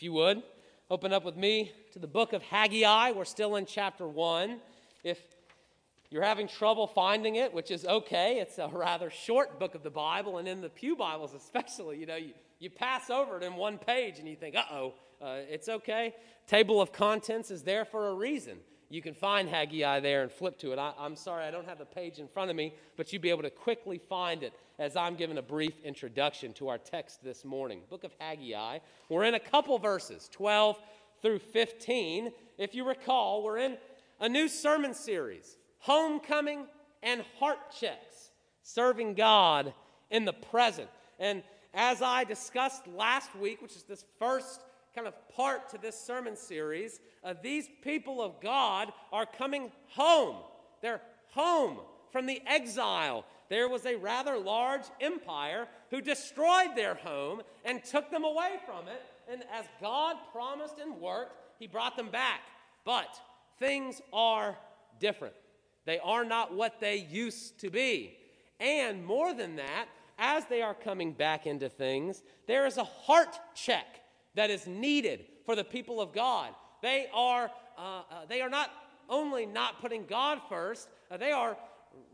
If you would, open up with me to the book of Haggai. We're still in chapter 1. If you're having trouble finding it, which is okay, it's a rather short book of the Bible, and in the Pew Bibles especially, you know, you, you pass over it in one page and you think, uh, it's okay. Table of contents is there for a reason. You can find Haggai there and flip to it. I, I'm sorry, I don't have the page in front of me, but you'll be able to quickly find it as I'm giving a brief introduction to our text this morning. Book of Haggai. We're in a couple verses, 12 through 15. If you recall, we're in a new sermon series, Homecoming and Heart Checks, serving God in the present. And as I discussed last week, which is this first kind of part to this sermon series, uh, these people of God are coming home. They're home from the exile. There was a rather large empire who destroyed their home and took them away from it. And as God promised and worked, He brought them back. But things are different. They are not what they used to be. And more than that, as they are coming back into things, there is a heart check that is needed for the people of God. They are, uh, uh, they are not only not putting God first, uh, they are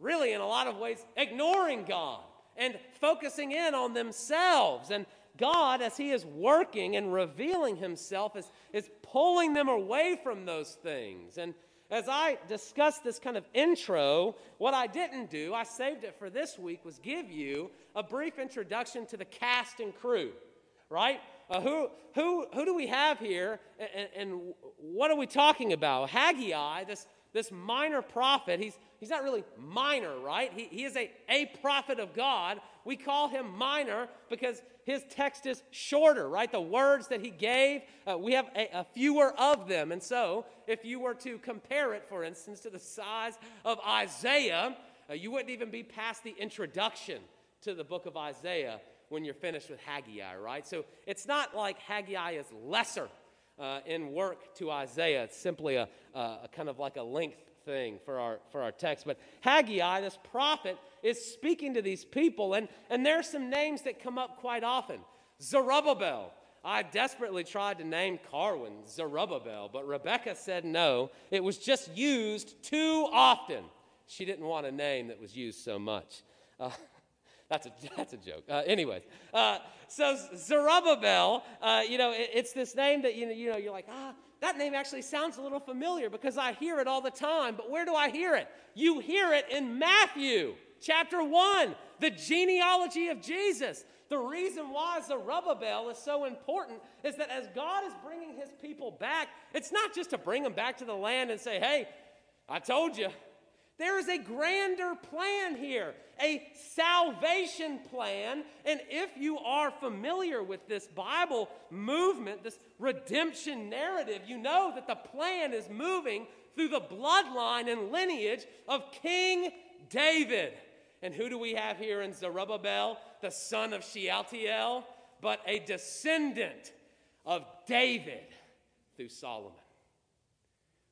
really, in a lot of ways, ignoring God and focusing in on themselves. And God, as He is working and revealing Himself, is, is pulling them away from those things. And as I discussed this kind of intro, what I didn't do, I saved it for this week, was give you a brief introduction to the cast and crew, right? Uh, who, who, who do we have here, and, and, what are we talking about? Haggai, this, this minor prophet, he's, he's not really minor, right? He, he is a, a prophet of God. We call him minor because his text is shorter, right? The words that he gave, uh, we have a, a, fewer of them. And so, if you were to compare it, for instance, to the size of Isaiah, uh, you wouldn't even be past the introduction to the book of Isaiah when you're finished with Haggai, right? So it's not like Haggai is lesser uh, in work to Isaiah. It's simply a, a, kind of like a length thing for our, for our text. But Haggai, this prophet, is speaking to these people, and, and there are some names that come up quite often. Zerubbabel. I desperately tried to name Carwin Zerubbabel, but Rebecca said no. It was just used too often. She didn't want a name that was used so much. Uh, that's a, that's a joke. Uh, anyways, uh, so Zerubbabel, uh, you know, it, it's this name that, you know, you know, you're like, ah, that name actually sounds a little familiar because I hear it all the time. But where do I hear it? You hear it in Matthew chapter 1, the genealogy of Jesus. The reason why Zerubbabel is so important is that as God is bringing his people back, it's not just to bring them back to the land and say, hey, I told you, there is a grander plan here, a salvation plan. And if you are familiar with this Bible movement, this redemption narrative, you know that the plan is moving through the bloodline and lineage of King David. And who do we have here in Zerubbabel, the son of Shealtiel, but a descendant of David through Solomon?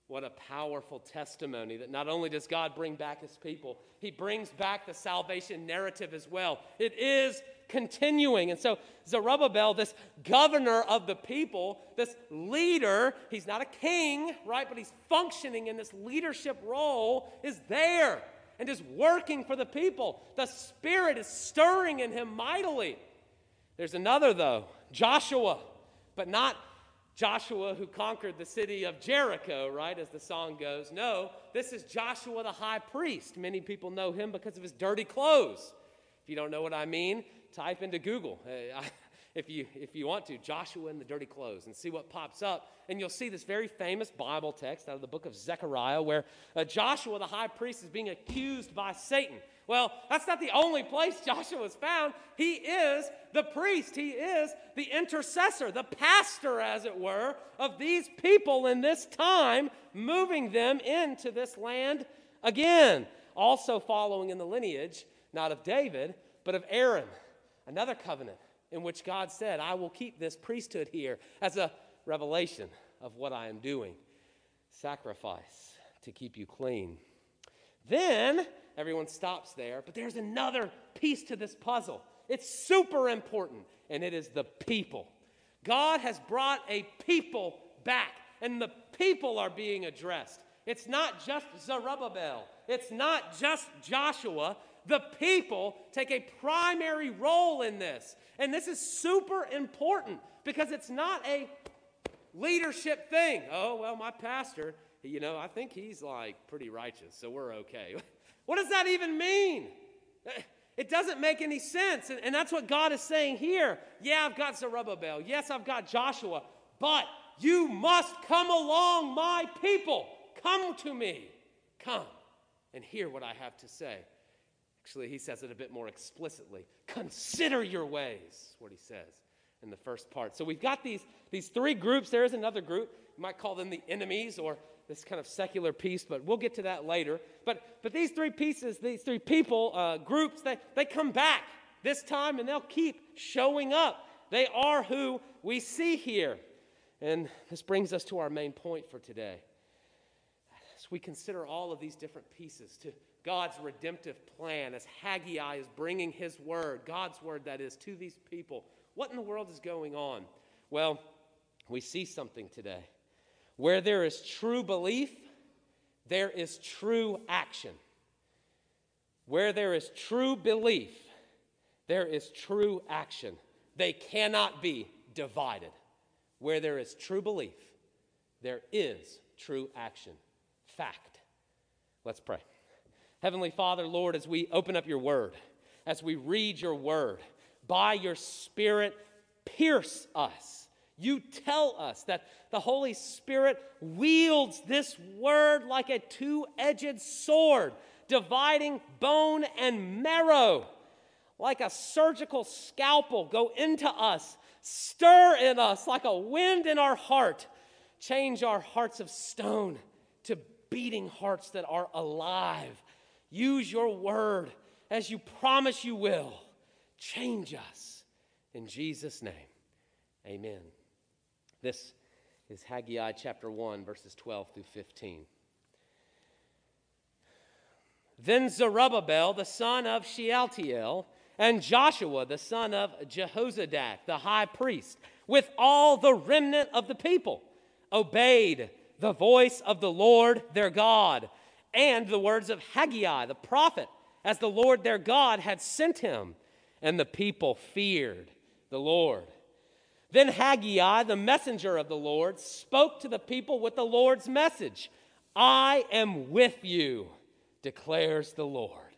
What a powerful testimony that not only does God bring back his people, he brings back the salvation narrative as well. It is continuing. And so, Zerubbabel, this governor of the people, this leader, he's not a king, right? But he's functioning in this leadership role, is there and is working for the people. The Spirit is stirring in him mightily. There's another, though, Joshua, but not Joshua who conquered the city of Jericho, right, as the song goes. No, this is Joshua the high priest. Many people know him because of his dirty clothes. If you don't know what I mean, type into Google. if you, if you want to, Joshua in the dirty clothes, and see what pops up. And you'll see this very famous Bible text out of the book of Zechariah where uh, Joshua, the high priest, is being accused by Satan. Well, that's not the only place Joshua is found. He is the priest, he is the intercessor, the pastor, as it were, of these people in this time, moving them into this land again. Also, following in the lineage, not of David, but of Aaron, another covenant in which God said, I will keep this priesthood here as a revelation of what I am doing. Sacrifice to keep you clean. Then, Everyone stops there. But there's another piece to this puzzle. It's super important, and it is the people. God has brought a people back, and the people are being addressed. It's not just Zerubbabel, it's not just Joshua. The people take a primary role in this. And this is super important because it's not a leadership thing. Oh, well, my pastor, you know, I think he's like pretty righteous, so we're okay. what does that even mean? It doesn't make any sense. And, and, that's what God is saying here. Yeah, I've got Zerubbabel. Yes, I've got Joshua. But you must come along, my people. Come to me. Come and hear what I have to say. Actually, he says it a bit more explicitly. Consider your ways, what he says in the first part. So we've got these, these three groups. There is another group. You might call them the enemies or this kind of secular piece, but we'll get to that later. But, but these three pieces, these three people, uh, groups, they, they come back this time and they'll keep showing up. They are who we see here. And this brings us to our main point for today. As we consider all of these different pieces to God's redemptive plan, as Haggai is bringing his word, God's word that is, to these people, what in the world is going on? Well, we see something today. Where there is true belief, there is true action. Where there is true belief, there is true action. They cannot be divided. Where there is true belief, there is true action. Fact. Let's pray. Heavenly Father, Lord, as we open up your word, as we read your word, by your Spirit, pierce us. You tell us that the Holy Spirit wields this word like a two edged sword, dividing bone and marrow. Like a surgical scalpel, go into us, stir in us like a wind in our heart, change our hearts of stone to beating hearts that are alive. Use your word as you promise you will Change us. In Jesus' name, amen. This is Haggai chapter 1, verses 12 through 15. Then Zerubbabel, the son of Shealtiel, and Joshua, the son of Jehozadak, the high priest, with all the remnant of the people, obeyed the voice of the Lord their God and the words of Haggai, the prophet, as the Lord their God had sent him and the people feared the Lord. Then Haggai, the messenger of the Lord, spoke to the people with the Lord's message I am with you, declares the Lord.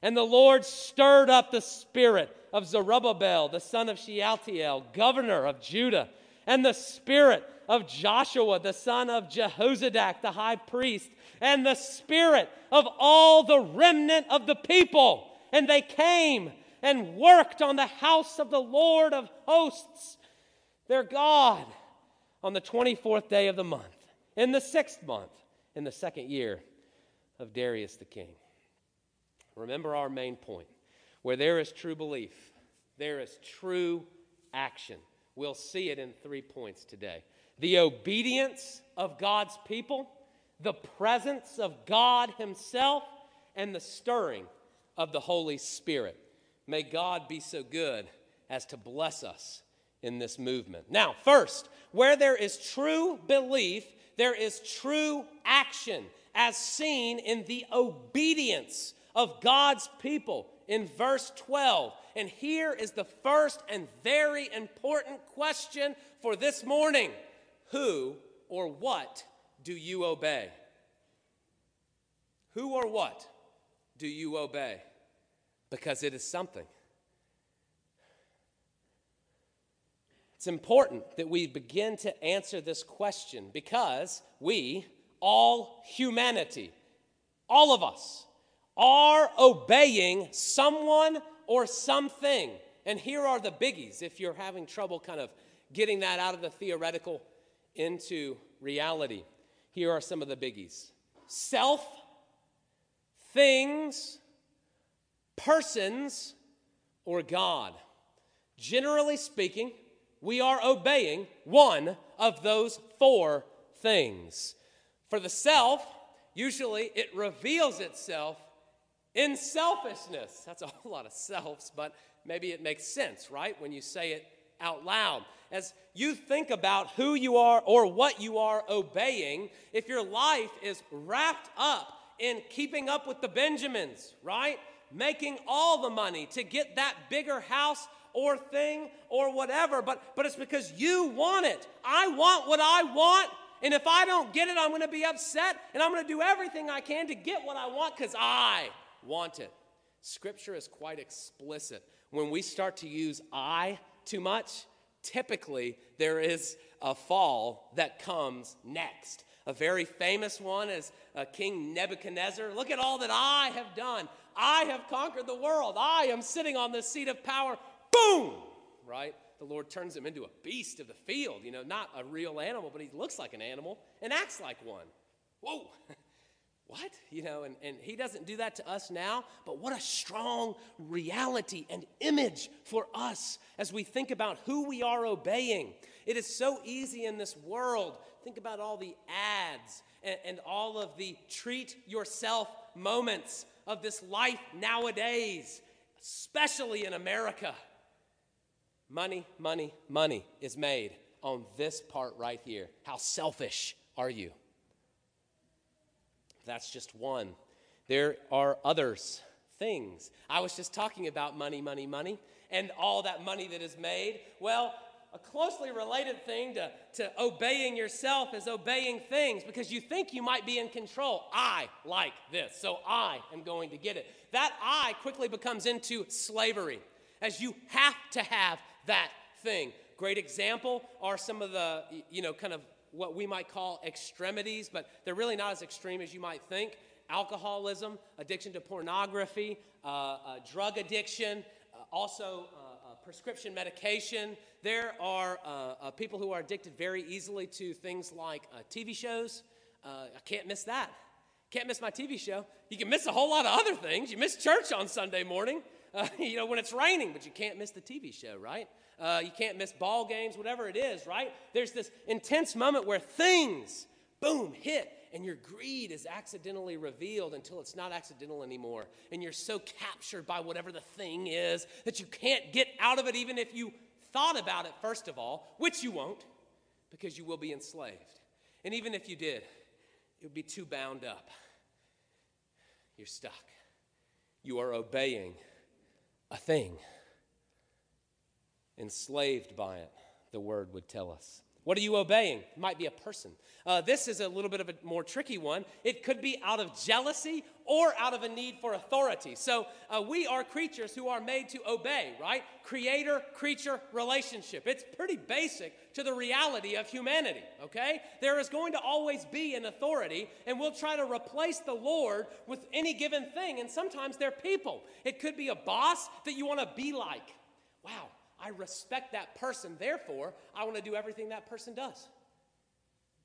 And the Lord stirred up the spirit of Zerubbabel, the son of Shealtiel, governor of Judah, and the spirit of Joshua, the son of Jehozadak, the high priest, and the spirit of all the remnant of the people. And they came and worked on the house of the Lord of hosts, their God, on the 24th day of the month, in the sixth month, in the second year of Darius the king. Remember our main point where there is true belief, there is true action. We'll see it in three points today the obedience of God's people, the presence of God Himself, and the stirring of the Holy Spirit. May God be so good as to bless us in this movement. Now, first, where there is true belief, there is true action, as seen in the obedience of God's people in verse 12. And here is the first and very important question for this morning Who or what do you obey? Who or what do you obey? because it is something. It's important that we begin to answer this question because we, all humanity, all of us, are obeying someone or something. And here are the biggies if you're having trouble kind of getting that out of the theoretical into reality. Here are some of the biggies self, things, persons, or God. Generally speaking, we are obeying one of those four things. For the self, usually it reveals itself in selfishness. That's a whole lot of selves, but maybe it makes sense, right? When you say it out loud. As you think about who you are or what you are obeying, if your life is wrapped up in keeping up with the Benjamins, right? Making all the money to get that bigger house or thing or whatever, but, but it's because you want it. I want what I want, and if I don't get it, I'm going to be upset, and I'm going to do everything I can to get what I want because I want it. Scripture is quite explicit. When we start to use I too much, typically there is a fall that comes next. A very famous one is uh, King Nebuchadnezzar. Look at all that I have done. I have conquered the world. I am sitting on the seat of power. Boom! Right? The Lord turns him into a beast of the field. You know, not a real animal, but he looks like an animal and acts like one. Whoa! what? You know, and, and he doesn't do that to us now, but what a strong reality and image for us as we think about who we are obeying. It is so easy in this world. Think about all the ads and, and all of the treat yourself moments of this life nowadays, especially in America. Money, money, money is made on this part right here. How selfish are you? That's just one. There are others, things. I was just talking about money, money, money, and all that money that is made. Well, a closely related thing to, to obeying yourself is obeying things because you think you might be in control. I like this, so I am going to get it. That I quickly becomes into slavery as you have to have that thing. Great example are some of the, you know, kind of what we might call extremities, but they're really not as extreme as you might think. Alcoholism, addiction to pornography, uh, uh, drug addiction, uh, also uh, uh, prescription medication. There are uh, people who are addicted very easily to things like TV shows. I can't miss that. Can't miss my TV show. You can miss a whole lot of other things. You miss church on Sunday morning, you know, when it's raining, but you can't miss the TV show, right? Uh, you can't miss ball games, whatever it is, right? There's this intense moment where things, boom, hit, and your greed is accidentally revealed until it's not accidental anymore. And you're so captured by whatever the thing is that you can't get out of it, even if you thought about it, first of all, which you won't, because you will be enslaved. And even if you did, it would be too bound up. You're stuck. You are obeying a thing enslaved by it, the word would tell us. What are you obeying? It might be a person. Uh, this is a little bit of a more tricky one. It could be out of jealousy or out of a need for authority. So uh, we are creatures who are made to obey, right? Creator creature relationship. It's pretty basic to the reality of humanity, okay? There is going to always be an authority, and we'll try to replace the Lord with any given thing, and sometimes they're people. It could be a boss that you want to be like. Wow, I respect that person, therefore, I want to do everything that person does.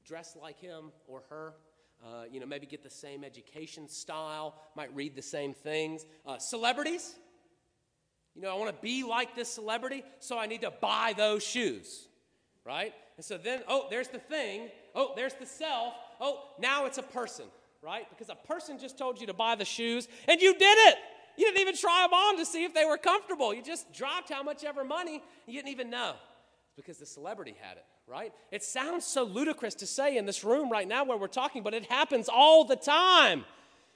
Dress like him or her, uh, you know, maybe get the same education style, might read the same things. Uh, celebrities, you know, I want to be like this celebrity, so I need to buy those shoes, right? And so then, oh, there's the thing. Oh, there's the self. Oh, now it's a person, right? Because a person just told you to buy the shoes, and you did it. You didn't even try them on to see if they were comfortable. You just dropped how much ever money, you didn't even know. Because the celebrity had it, right? It sounds so ludicrous to say in this room right now where we're talking, but it happens all the time.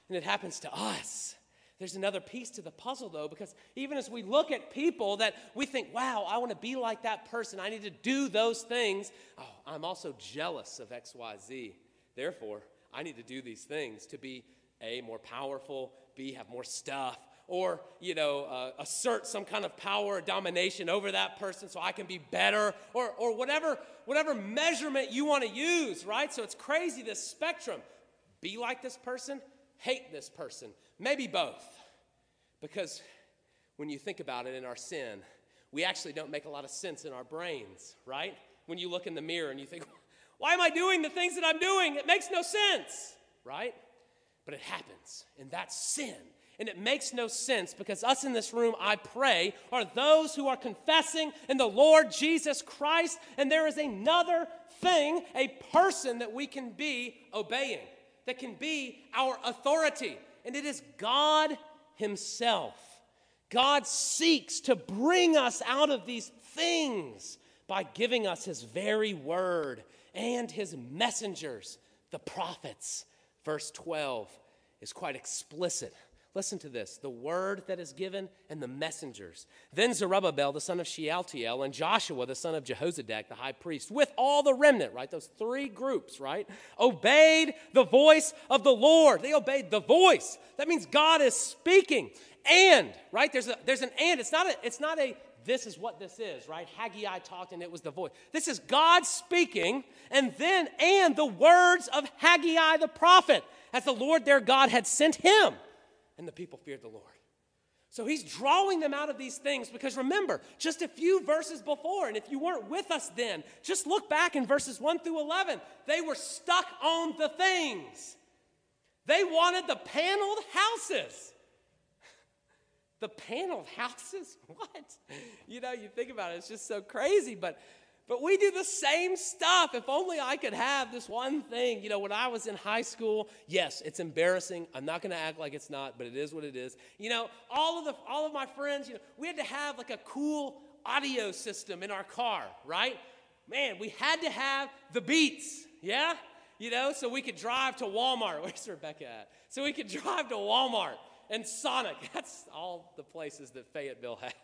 And it happens to us. There's another piece to the puzzle, though, because even as we look at people that we think, wow, I want to be like that person, I need to do those things, oh, I'm also jealous of XYZ. Therefore, I need to do these things to be A, more powerful, B, have more stuff, or you know uh, assert some kind of power or domination over that person so i can be better or, or whatever whatever measurement you want to use right? So it's crazy this spectrum. Be like this person hate this person. Maybe both. Because when you think about it in our sin we actually don't make a lot of sense in our brains right? When you look in the mirror and you think why am i doing the things that i'm doing? It makes no sense right? But it happens and that's sin and it makes no sense because us in this room, I pray, are those who are confessing in the Lord Jesus Christ. And there is another thing, a person that we can be obeying, that can be our authority. And it is God Himself. God seeks to bring us out of these things by giving us his very word and his messengers, the prophets. Verse 12 is quite explicit. Listen to this the word that is given and the messengers. Then Zerubbabel, the son of Shealtiel, and Joshua, the son of Jehozadak, the high priest, with all the remnant, right? Those three groups, right? Obeyed the voice of the Lord. They obeyed the voice. That means God is speaking. And, right? There's, a, there's an and. It's not a, it's not a this is what this is, right? Haggai talked and it was the voice. This is God speaking, and then, and the words of Haggai the prophet, as the Lord their God had sent him and the people feared the Lord. So he's drawing them out of these things because remember, just a few verses before, and if you weren't with us then, just look back in verses 1 through 11. They were stuck on the things. They wanted the paneled houses. The paneled houses? What? You know, you think about it, it's just so crazy, but but we do the same stuff. If only I could have this one thing. You know, when I was in high school, yes, it's embarrassing. I'm not going to act like it's not, but it is what it is. You know, all of the all of my friends, you know, we had to have like a cool audio system in our car, right? Man, we had to have the Beats, yeah? You know, so we could drive to Walmart. Where's Rebecca at? So we could drive to Walmart and Sonic. That's all the places that Fayetteville had.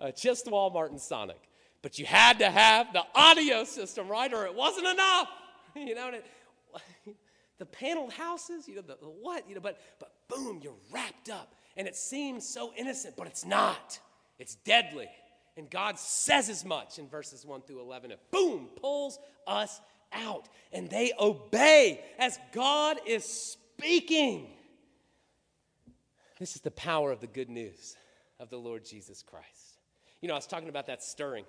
Uh, just Walmart and Sonic. But you had to have the audio system, right? Or it wasn't enough. You know, it, the paneled houses, you know, the, the what, you know, but, but boom, you're wrapped up. And it seems so innocent, but it's not. It's deadly. And God says as much in verses 1 through 11. It boom, pulls us out. And they obey as God is speaking. This is the power of the good news of the Lord Jesus Christ. You know, I was talking about that stirring.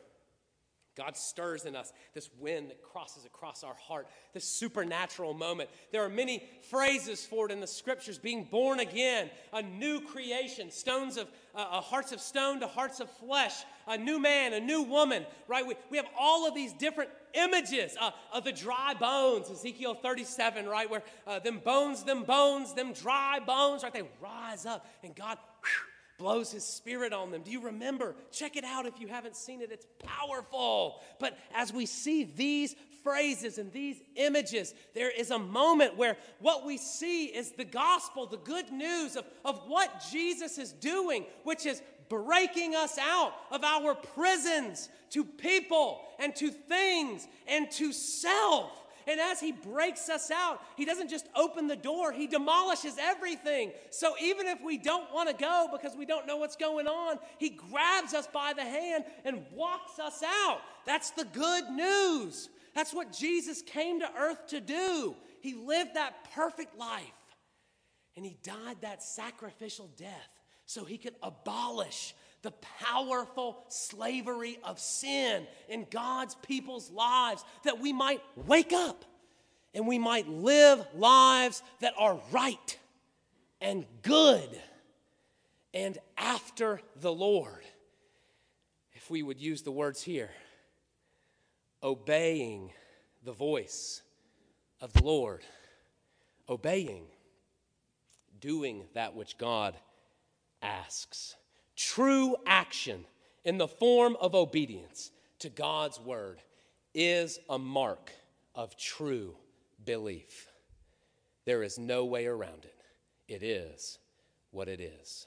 God stirs in us this wind that crosses across our heart, this supernatural moment. There are many phrases for it in the scriptures being born again, a new creation, stones of uh, uh, hearts of stone to hearts of flesh, a new man, a new woman, right? We, we have all of these different images uh, of the dry bones, Ezekiel 37, right? Where uh, them bones, them bones, them dry bones, right? They rise up and God. Whew, blows his spirit on them. Do you remember? Check it out if you haven't seen it. It's powerful. But as we see these phrases and these images, there is a moment where what we see is the gospel, the good news of, of what Jesus is doing, which is breaking us out of our prisons to people and to things and to self. And as he breaks us out, he doesn't just open the door, he demolishes everything. So even if we don't want to go because we don't know what's going on, he grabs us by the hand and walks us out. That's the good news. That's what Jesus came to earth to do. He lived that perfect life and he died that sacrificial death so he could abolish the powerful slavery of sin in God's people's lives, that we might wake up and we might live lives that are right and good and after the Lord. If we would use the words here, obeying the voice of the Lord, obeying, doing that which God asks. True action in the form of obedience to God's word is a mark of true belief. There is no way around it. It is what it is.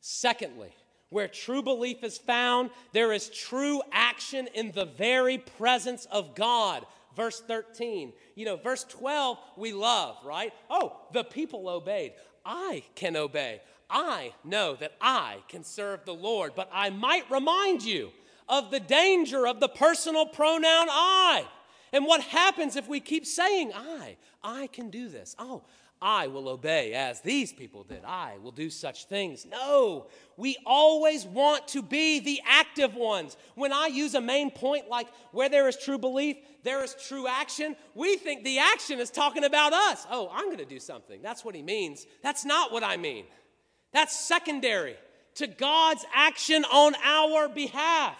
Secondly, where true belief is found, there is true action in the very presence of God. Verse 13. You know, verse 12, we love, right? Oh, the people obeyed. I can obey. I know that I can serve the Lord, but I might remind you of the danger of the personal pronoun I. And what happens if we keep saying I? I can do this. Oh, I will obey as these people did. I will do such things. No, we always want to be the active ones. When I use a main point like where there is true belief, there is true action, we think the action is talking about us. Oh, I'm going to do something. That's what he means. That's not what I mean. That's secondary to God's action on our behalf.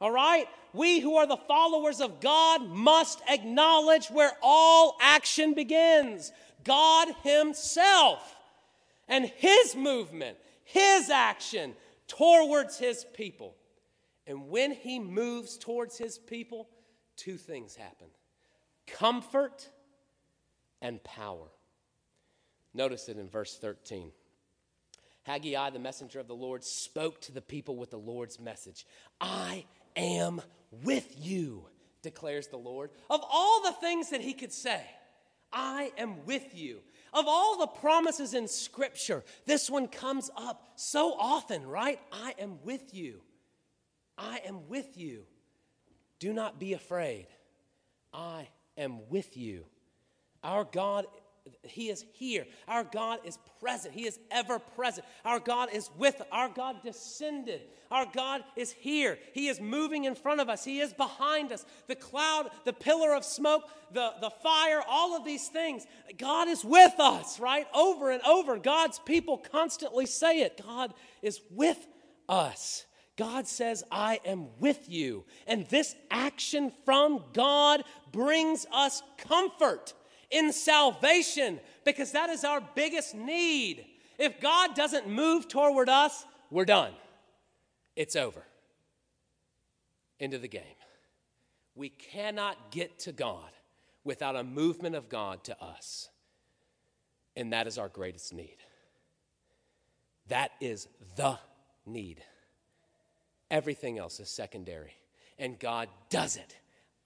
All right? We who are the followers of God must acknowledge where all action begins God Himself and His movement, His action towards His people. And when he moves towards his people, two things happen comfort and power. Notice it in verse 13. Haggai, the messenger of the Lord, spoke to the people with the Lord's message I am with you, declares the Lord. Of all the things that he could say, I am with you. Of all the promises in Scripture, this one comes up so often, right? I am with you. I am with you. Do not be afraid. I am with you. Our God he is here. Our God is present. He is ever present. Our God is with. Our God descended. Our God is here. He is moving in front of us. He is behind us. The cloud, the pillar of smoke, the, the fire, all of these things. God is with us, right? Over and over. God's people constantly say it. God is with us. God says, I am with you. And this action from God brings us comfort in salvation because that is our biggest need. If God doesn't move toward us, we're done. It's over. Into the game. We cannot get to God without a movement of God to us. And that is our greatest need. That is the need. Everything else is secondary. And God does it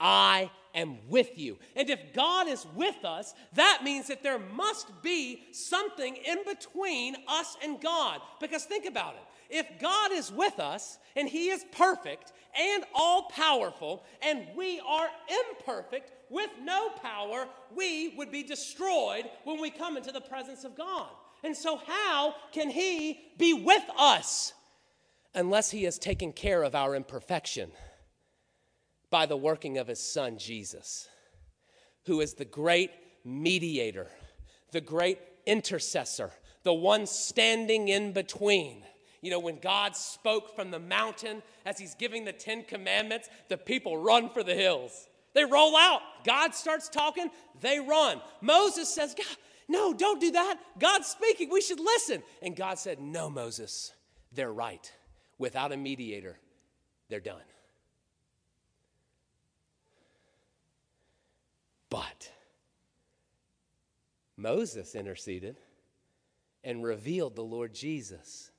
I am with you. And if God is with us, that means that there must be something in between us and God. Because think about it. If God is with us and He is perfect and all powerful, and we are imperfect with no power, we would be destroyed when we come into the presence of God. And so, how can He be with us unless He has taken care of our imperfection? By the working of his son Jesus, who is the great mediator, the great intercessor, the one standing in between. You know, when God spoke from the mountain as he's giving the Ten Commandments, the people run for the hills. They roll out. God starts talking, they run. Moses says, God, no, don't do that. God's speaking. We should listen. And God said, No, Moses, they're right. Without a mediator, they're done. But Moses interceded and revealed the Lord Jesus.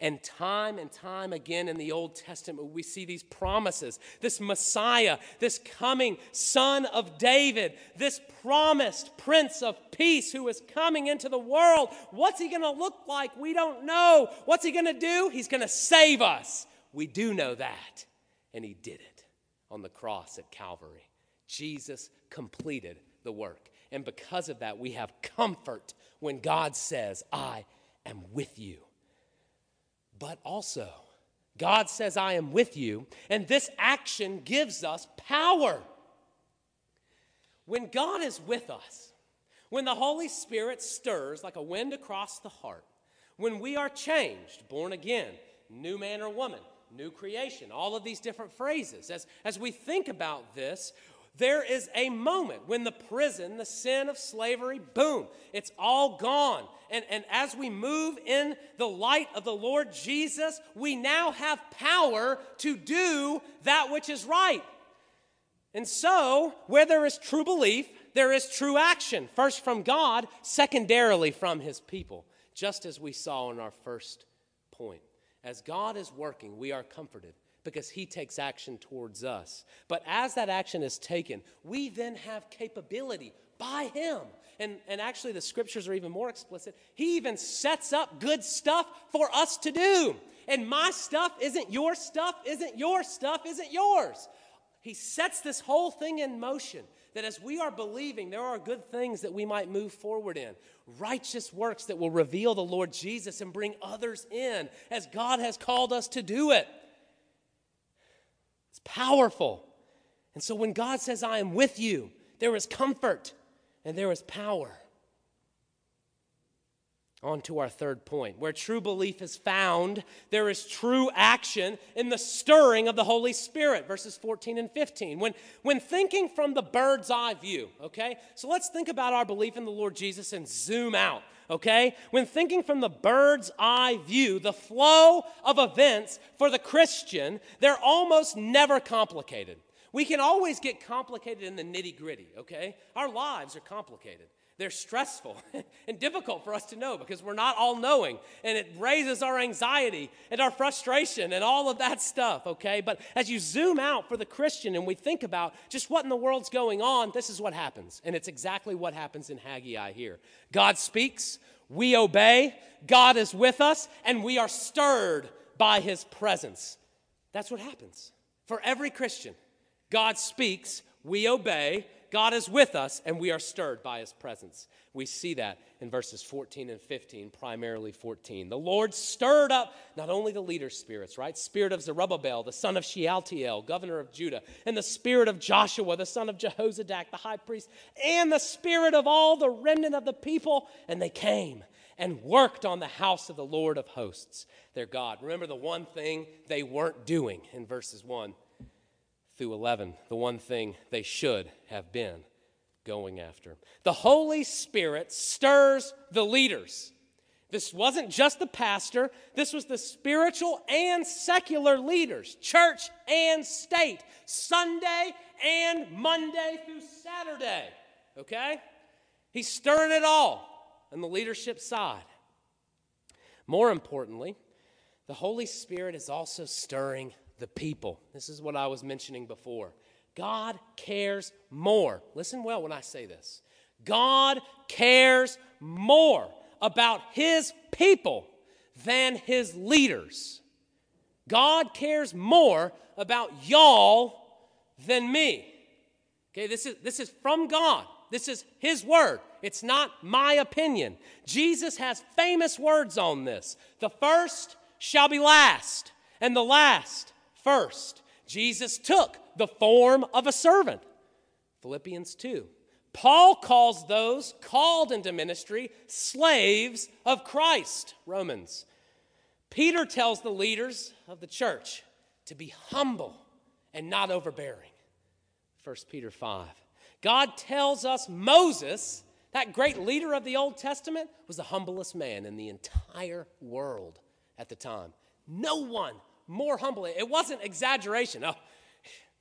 And time and time again in the Old Testament, we see these promises this Messiah, this coming Son of David, this promised Prince of Peace who is coming into the world. What's he going to look like? We don't know. What's he going to do? He's going to save us. We do know that. And he did it on the cross at Calvary. Jesus completed the work. And because of that, we have comfort when God says, I am with you. But also, God says, I am with you, and this action gives us power. When God is with us, when the Holy Spirit stirs like a wind across the heart, when we are changed, born again, new man or woman, new creation, all of these different phrases, as, as we think about this, there is a moment when the prison, the sin of slavery, boom, it's all gone. And, and as we move in the light of the Lord Jesus, we now have power to do that which is right. And so, where there is true belief, there is true action, first from God, secondarily from his people, just as we saw in our first point. As God is working, we are comforted because he takes action towards us. But as that action is taken, we then have capability by him. And, and actually, the scriptures are even more explicit. He even sets up good stuff for us to do. And my stuff isn't your stuff, isn't your stuff, isn't yours. He sets this whole thing in motion that as we are believing, there are good things that we might move forward in, righteous works that will reveal the Lord Jesus and bring others in as God has called us to do it. It's powerful. And so when God says, I am with you, there is comfort and there is power. On to our third point. Where true belief is found, there is true action in the stirring of the Holy Spirit, verses 14 and 15. When, when thinking from the bird's eye view, okay? So let's think about our belief in the Lord Jesus and zoom out, okay? When thinking from the bird's eye view, the flow of events for the Christian, they're almost never complicated. We can always get complicated in the nitty gritty, okay? Our lives are complicated they're stressful and difficult for us to know because we're not all knowing. And it raises our anxiety and our frustration and all of that stuff, okay? But as you zoom out for the Christian and we think about just what in the world's going on, this is what happens. And it's exactly what happens in Haggai here. God speaks, we obey, God is with us, and we are stirred by his presence. That's what happens for every Christian. God speaks, we obey, God is with us and we are stirred by his presence. We see that in verses 14 and 15, primarily 14. The Lord stirred up not only the leader spirits, right? Spirit of Zerubbabel, the son of Shealtiel, governor of Judah, and the spirit of Joshua, the son of Jehozadak, the high priest, and the spirit of all the remnant of the people. And they came and worked on the house of the Lord of hosts, their God. Remember the one thing they weren't doing in verses 1 through 11, the one thing they should have been going after. The Holy Spirit stirs the leaders. This wasn't just the pastor, this was the spiritual and secular leaders, church and state, Sunday and Monday through Saturday. Okay? He's stirring it all on the leadership side. More importantly, the Holy Spirit is also stirring the people. This is what I was mentioning before. God cares more. Listen well when I say this. God cares more about his people than his leaders. God cares more about y'all than me. Okay, this is, this is from God. This is his word. It's not my opinion. Jesus has famous words on this. The first shall be last, and the last first. Jesus took the form of a servant. Philippians 2. Paul calls those called into ministry slaves of Christ. Romans. Peter tells the leaders of the church to be humble and not overbearing. 1 Peter 5. God tells us Moses, that great leader of the Old Testament, was the humblest man in the entire world at the time. No one more humbly. It wasn't exaggeration. Oh,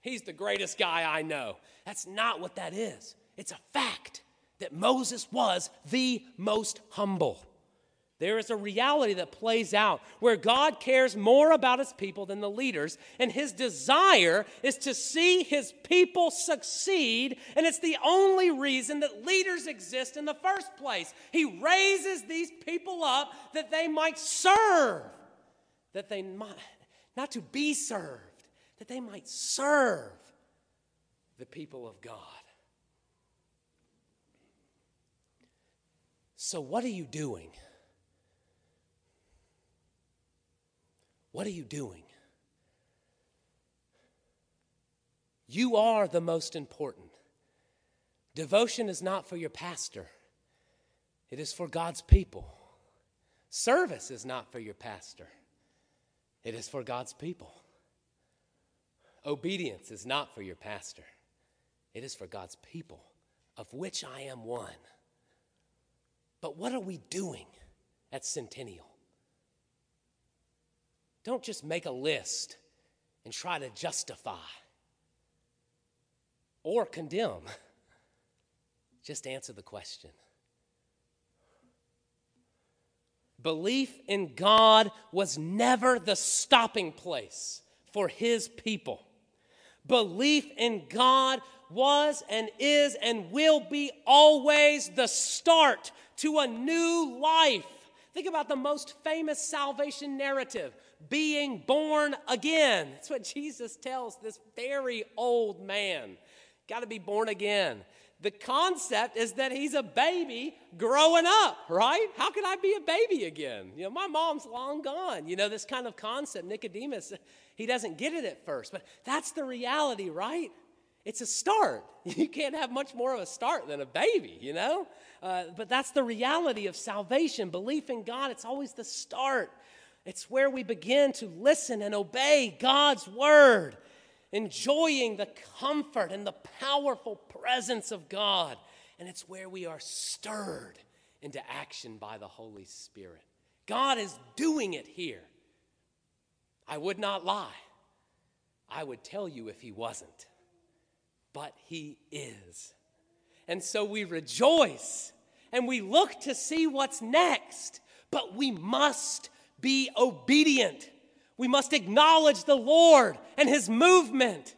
he's the greatest guy I know. That's not what that is. It's a fact that Moses was the most humble. There is a reality that plays out where God cares more about his people than the leaders, and his desire is to see his people succeed, and it's the only reason that leaders exist in the first place. He raises these people up that they might serve, that they might not to be served, that they might serve the people of God. So, what are you doing? What are you doing? You are the most important. Devotion is not for your pastor, it is for God's people. Service is not for your pastor, it is for God's people. Obedience is not for your pastor, it is for God's people, of which I am one. But what are we doing at Centennial? Don't just make a list and try to justify or condemn. Just answer the question. Belief in God was never the stopping place for his people. Belief in God was and is and will be always the start to a new life. Think about the most famous salvation narrative being born again. That's what Jesus tells this very old man. Got to be born again the concept is that he's a baby growing up, right? How can I be a baby again? You know, my mom's long gone. You know, this kind of concept. Nicodemus, he doesn't get it at first, but that's the reality, right? it's a start. You can't have much more of a start than a baby, you know? Uh, but that's the reality of salvation. Belief in God, it's always the start. It's where we begin to listen and obey God's word, enjoying the comfort and the powerful presence of God. And it's where we are stirred into action by the Holy Spirit. God is doing it here. I would not lie. I would tell you if He wasn't but He is. And so we rejoice and we look to see what's next, but we must be obedient. We must acknowledge the Lord and His movement.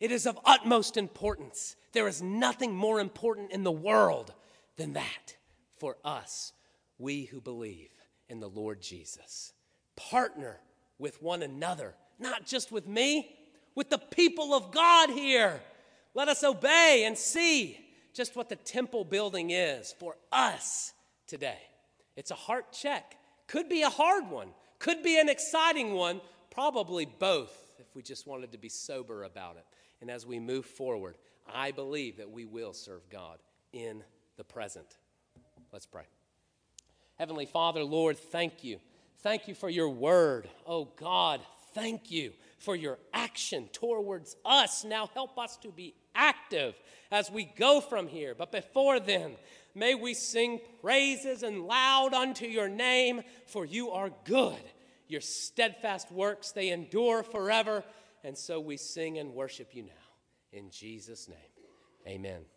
It is of utmost importance. There is nothing more important in the world than that for us, we who believe in the Lord Jesus. Partner with one another, not just with me, with the people of God here. Let us obey and see just what the temple building is for us today. It's a heart check. Could be a hard one, could be an exciting one, probably both if we just wanted to be sober about it. And as we move forward, I believe that we will serve God in the present. Let's pray. Heavenly Father, Lord, thank you. Thank you for your word. Oh God, thank you for your action towards us. Now help us to be active as we go from here. But before then, may we sing praises and loud unto your name, for you are good. Your steadfast works, they endure forever. And so we sing and worship you now. In Jesus' name, amen.